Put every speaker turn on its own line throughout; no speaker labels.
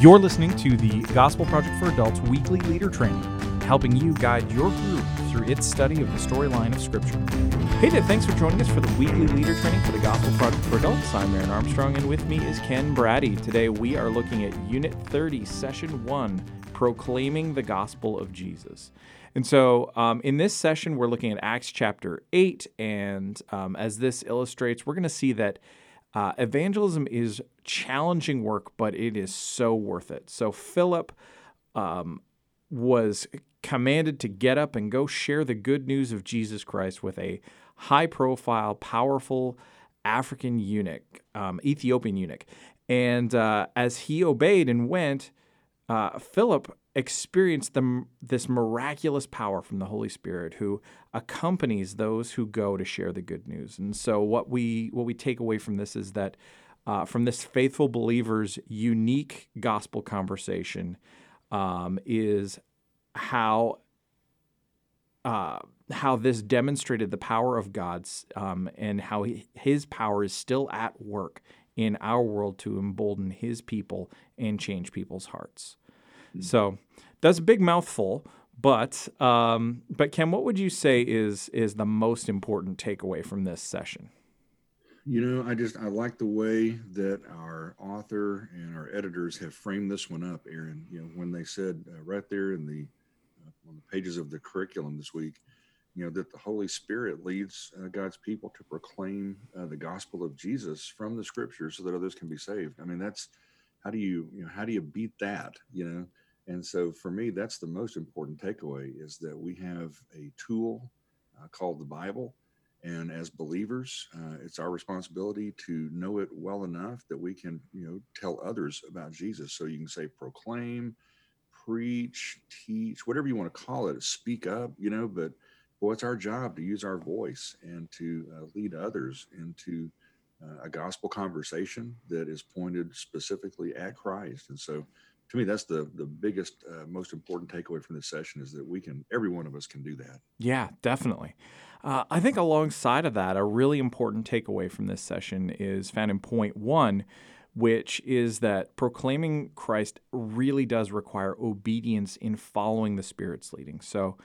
You're listening to the Gospel Project for Adults weekly leader training, helping you guide your group through its study of the storyline of Scripture. Hey there, thanks for joining us for the weekly leader training for the Gospel Project for Adults. I'm Aaron Armstrong, and with me is Ken Braddy. Today we are looking at Unit 30, Session 1 Proclaiming the Gospel of Jesus. And so, um, in this session, we're looking at Acts chapter 8. And um, as this illustrates, we're going to see that uh, evangelism is challenging work, but it is so worth it. So, Philip um, was commanded to get up and go share the good news of Jesus Christ with a high profile, powerful African eunuch, um, Ethiopian eunuch. And uh, as he obeyed and went, uh, Philip experienced the, this miraculous power from the Holy Spirit who accompanies those who go to share the good news. And so what we what we take away from this is that uh, from this faithful believer's unique gospel conversation um, is how uh, how this demonstrated the power of God's um, and how he, His power is still at work in our world to embolden His people and change people's hearts. Mm-hmm. So that's a big mouthful, but um, but Ken, what would you say is is the most important takeaway from this session?
You know, I just I like the way that our author and our editors have framed this one up, Aaron. You know, when they said uh, right there in the uh, on the pages of the curriculum this week, you know that the Holy Spirit leads uh, God's people to proclaim uh, the gospel of Jesus from the Scriptures, so that others can be saved. I mean, that's how do you you know how do you beat that? You know, and so for me, that's the most important takeaway is that we have a tool uh, called the Bible. And as believers, uh, it's our responsibility to know it well enough that we can, you know, tell others about Jesus. So you can say proclaim, preach, teach, whatever you want to call it, speak up, you know, but well, it's our job to use our voice and to uh, lead others into uh, a gospel conversation that is pointed specifically at Christ. And so to me that's the the biggest uh, most important takeaway from this session is that we can every one of us can do that.
Yeah definitely. Uh, i think alongside of that a really important takeaway from this session is found in point one which is that proclaiming christ really does require obedience in following the spirit's leading. So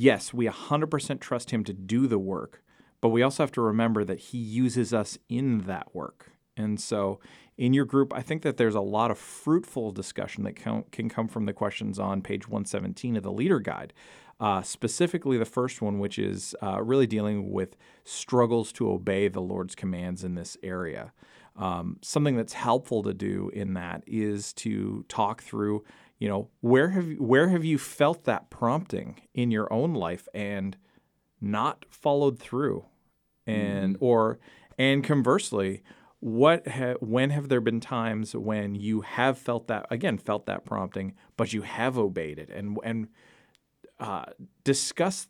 yes we 100% trust him to do the work but we also have to remember that he uses us in that work and so in your group, I think that there's a lot of fruitful discussion that can, come from the questions on page 117 of the Leader Guide. Uh, specifically, the first one, which is uh, really dealing with struggles to obey the Lord's commands in this area. Um, something that's helpful to do in that is to talk through, you know, where have you, where have you felt that prompting in your own life and not followed through, and mm-hmm. or and conversely, what ha- when have there been times when you have felt that again felt that prompting but you have obeyed it? And and uh, discuss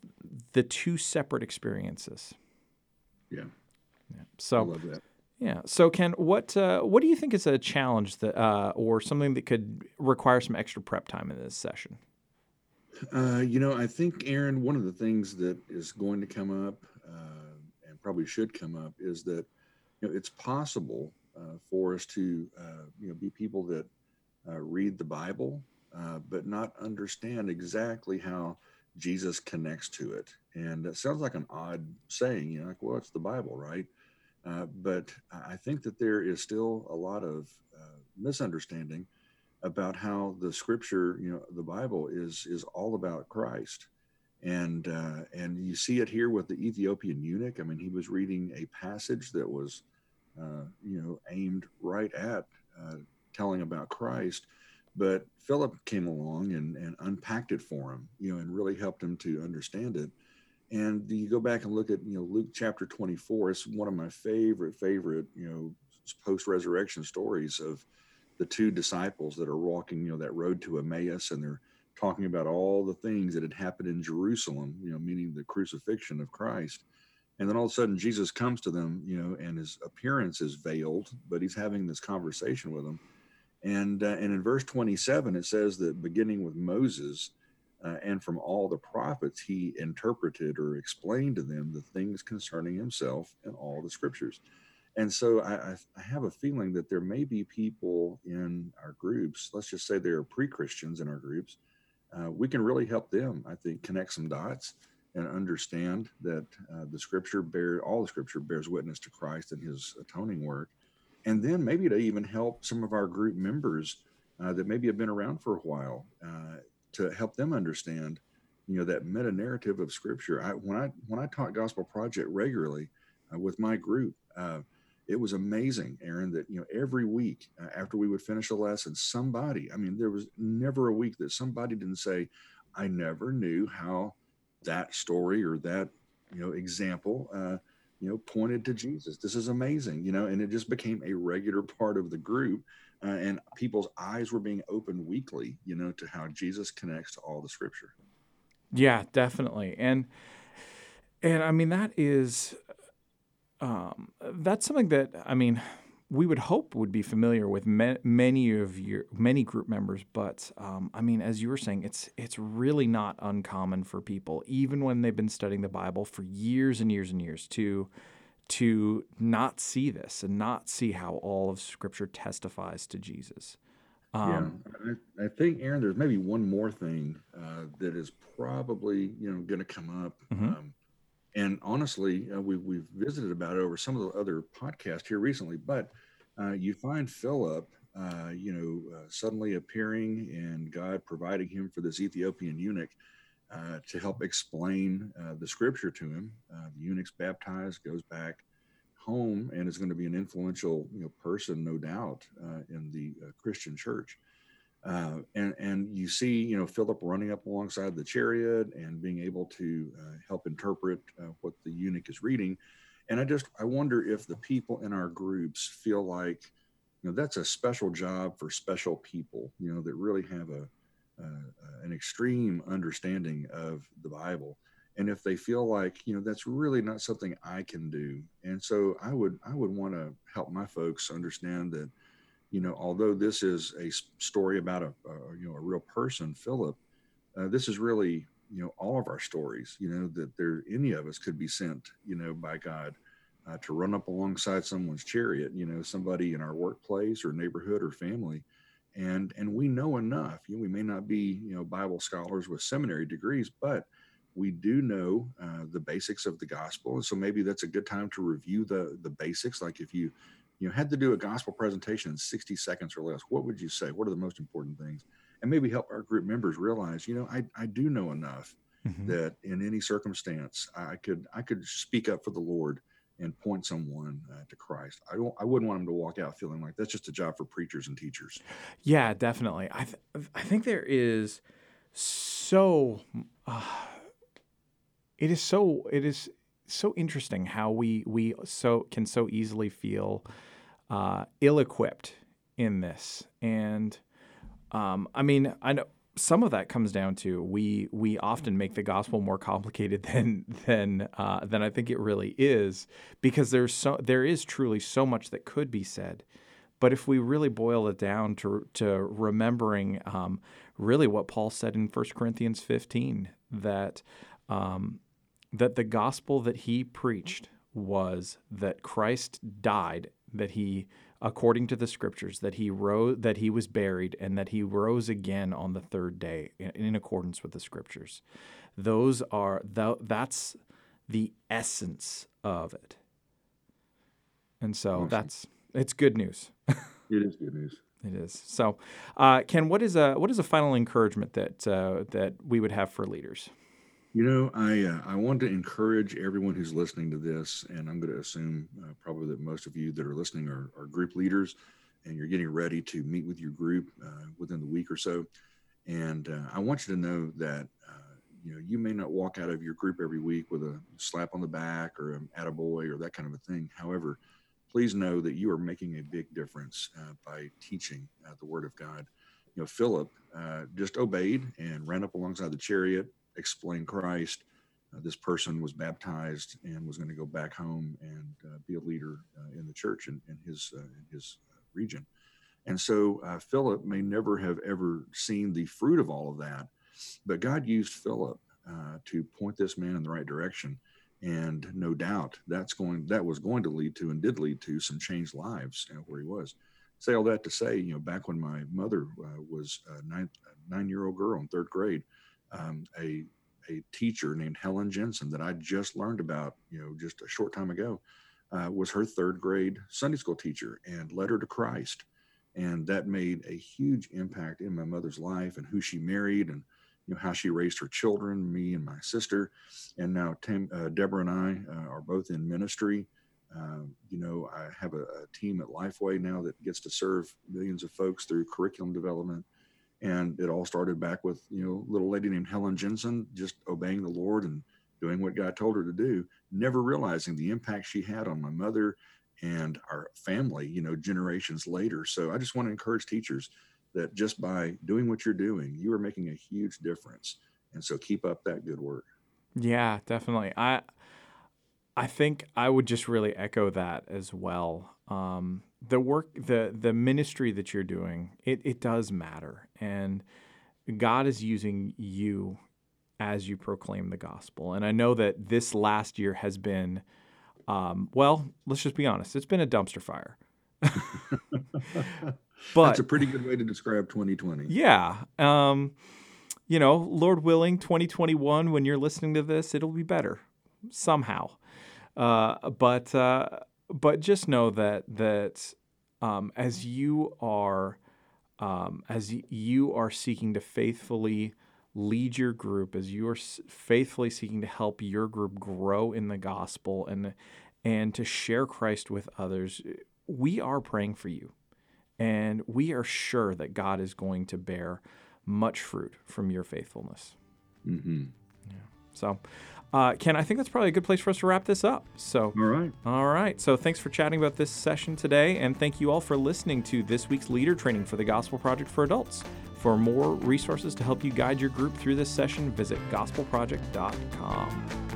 the two separate experiences.
Yeah,
yeah. so yeah so ken what uh, what do you think is a challenge that uh, or something that could require some extra prep time in this session
uh, you know i think aaron one of the things that is going to come up uh, and probably should come up is that you know, it's possible uh, for us to, uh, you know, be people that read the Bible, but not understand exactly how Jesus connects to it. And it sounds like an odd saying, you know, like, well, it's the Bible, right? Uh, but I think that there is still a lot of uh, misunderstanding about how the Scripture, you know, the Bible is is all about Christ and uh, and you see it here with the Ethiopian eunuch. I mean, he was reading a passage that was uh, you know, aimed right at uh, telling about Christ. But Philip came along and, and unpacked it for him, you know, and really helped him to understand it. And you go back and look at, you know, Luke chapter 24. It's one of my favorite, favorite, you know, post resurrection stories of the two disciples that are walking, you know, that road to Emmaus and they're talking about all the things that had happened in Jerusalem, you know, meaning the crucifixion of Christ. And then all of a sudden, Jesus comes to them, you know, and his appearance is veiled, but he's having this conversation with them. And, uh, and in verse 27, it says that beginning with Moses uh, and from all the prophets, he interpreted or explained to them the things concerning himself and all the scriptures. and so I, I have a feeling that there may be people in our groups. Let's just say they're pre-Christians in our groups. Uh, we can really help them. I think connect some dots and understand that uh, the Scripture bear all the Scripture bears witness to Christ and His atoning work, and then maybe to even help some of our group members uh, that maybe have been around for a while uh, to help them understand, you know, that meta narrative of Scripture. I, when I when I taught Gospel Project regularly uh, with my group uh, it was amazing, Aaron, that you know every week uh, after we would finish a lesson, somebody, I mean, there was never a week that somebody didn't say, "I never knew how that story or that you know example." Uh, you know, pointed to Jesus. This is amazing, you know, and it just became a regular part of the group. Uh, and people's eyes were being opened weekly, you know, to how Jesus connects to all the scripture.
Yeah, definitely. And, and I mean, that is um, that's something that I mean we would hope would be familiar with ma- many of your many group members, but um, I mean, as you were saying, it's it's really not uncommon for people, even when they've been studying the Bible for years and years and years, to to not see this and not see how all of Scripture testifies to Jesus.
Um, yeah, I, I, think Aaron, there's maybe one more thing uh, that is probably you know going to come up. Mm-hmm. Um, and honestly, uh, we, we've visited about it over some of the other podcasts here recently, but uh, you find Philip, uh, you know, uh, suddenly appearing and God providing him for this Ethiopian eunuch uh, to help explain uh, the scripture to him. the eunuch's baptized, goes back home, and is going to be an influential, you know, person, no doubt, in the Christian church. Uh, and and you see, you know, Philip running up alongside the chariot and being able to uh, help interpret uh, what the eunuch is reading. And I just I wonder if the people in our groups feel like, you know, that's a special job for special people, you know, that really have a an extreme understanding of the Bible. And if they feel like, you know, that's really not something I can do. And so I would I would want to help my folks understand that you know, although this is a story about a, a you know a real person, Philip, uh, this is really you know all of our stories. You know that there any of us could be sent, you know, by God uh, to run up alongside someone's chariot. You know, somebody in our workplace or neighborhood or family, and and we know enough. You know, we may not be you know Bible scholars with seminary degrees, but we do know uh, the basics of the gospel, and so maybe that's a good time to review the the basics. Like if you you know, had to do a gospel presentation in 60 seconds or less, what would you say? What are the most important things? And maybe help our group members realize, you know, I, I do know enough mm-hmm. that in any circumstance I could I could speak up for the Lord and point someone uh, to Christ. I don't I wouldn't want them to walk out feeling like that's just a job for preachers and teachers.
Yeah, definitely. I th- I think there is so uh, it is so it is so interesting how we we so can so easily feel uh, ill-equipped in this, and um, I mean, I know some of that comes down to we we often make the gospel more complicated than than uh, than I think it really is because there's so there is truly so much that could be said, but if we really boil it down to to remembering um, really what Paul said in 1 Corinthians 15 that um, that the gospel that he preached was that Christ died that he according to the scriptures that he rose that he was buried and that he rose again on the third day in, in accordance with the scriptures. Those are that's the essence of it. And so that's it's good news.
It is good news.
It is. So uh, ken what is a what is a final encouragement that uh, that we would have for leaders
you know, I uh, I want to encourage everyone who's listening to this, and I'm going to assume uh, probably that most of you that are listening are, are, group leaders, and you're getting ready to meet with your group uh, within the week or so. And uh, I want you to know that uh, you know you may not walk out of your group every week with a slap on the back or an attaboy or that kind of a thing. However, please know that you are making a big difference uh, by teaching the Word of God. You know, Philip just obeyed and ran up alongside the chariot explain Christ. Uh, this person was baptized and was going to go back home and uh, be a leader uh, in the church in, in his uh, in his uh, region. And so uh, Philip may never have ever seen the fruit of all of that, but God used Philip to point this man in the right direction. and no doubt that's going that was going to lead to and did lead to some changed lives where he was say all that to say you know back when my mother was a nine, nine year old girl in third grade um, a a teacher named helen jensen that i just learned about you know just a short time ago uh, was her third grade sunday school teacher and led her to christ. And that made a huge impact in my mother's life and who she married and you know how she raised her children, me and my sister, and now Tim, uh, Deborah and I uh, are both in ministry. Uh, you know, I have a, a, team at Lifeway now that gets to serve millions of folks through curriculum development, and it all started back with you know little lady named Helen Jensen just obeying the Lord and doing what God told her to do, never realizing the impact she had on my mother and our family, you know, generations later. So I just want to encourage teachers that just by doing what you're doing, you are making a huge difference. And so keep up that good work.
Yeah, definitely. I I think I would just really echo that as well. Um, the work, the the ministry that you're doing, it it does matter, and God is using you as you proclaim the gospel. And I know that this last year has been, um, well, let's just be honest, it's been a dumpster fire.
But that's a pretty good way to describe 2020.
Yeah. Um, you know, Lord willing, 2021, when you're listening to this, it'll be better somehow. Uh, but uh, but just know that that um, as you are um, as you are seeking to faithfully lead your group, as you are faithfully seeking to help your group grow in the gospel and and to share Christ with others, we are praying for you. And we are sure that God is going to bear much fruit from your faithfulness.
Mm-hmm.
Yeah. So, uh, Ken, I think that's probably a good place for us to wrap this up. So,
all right.
All right. So, thanks for chatting about this session today. And thank you all for listening to this week's leader training for the Gospel Project for Adults. For more resources to help you guide your group through this session, visit gospelproject.com.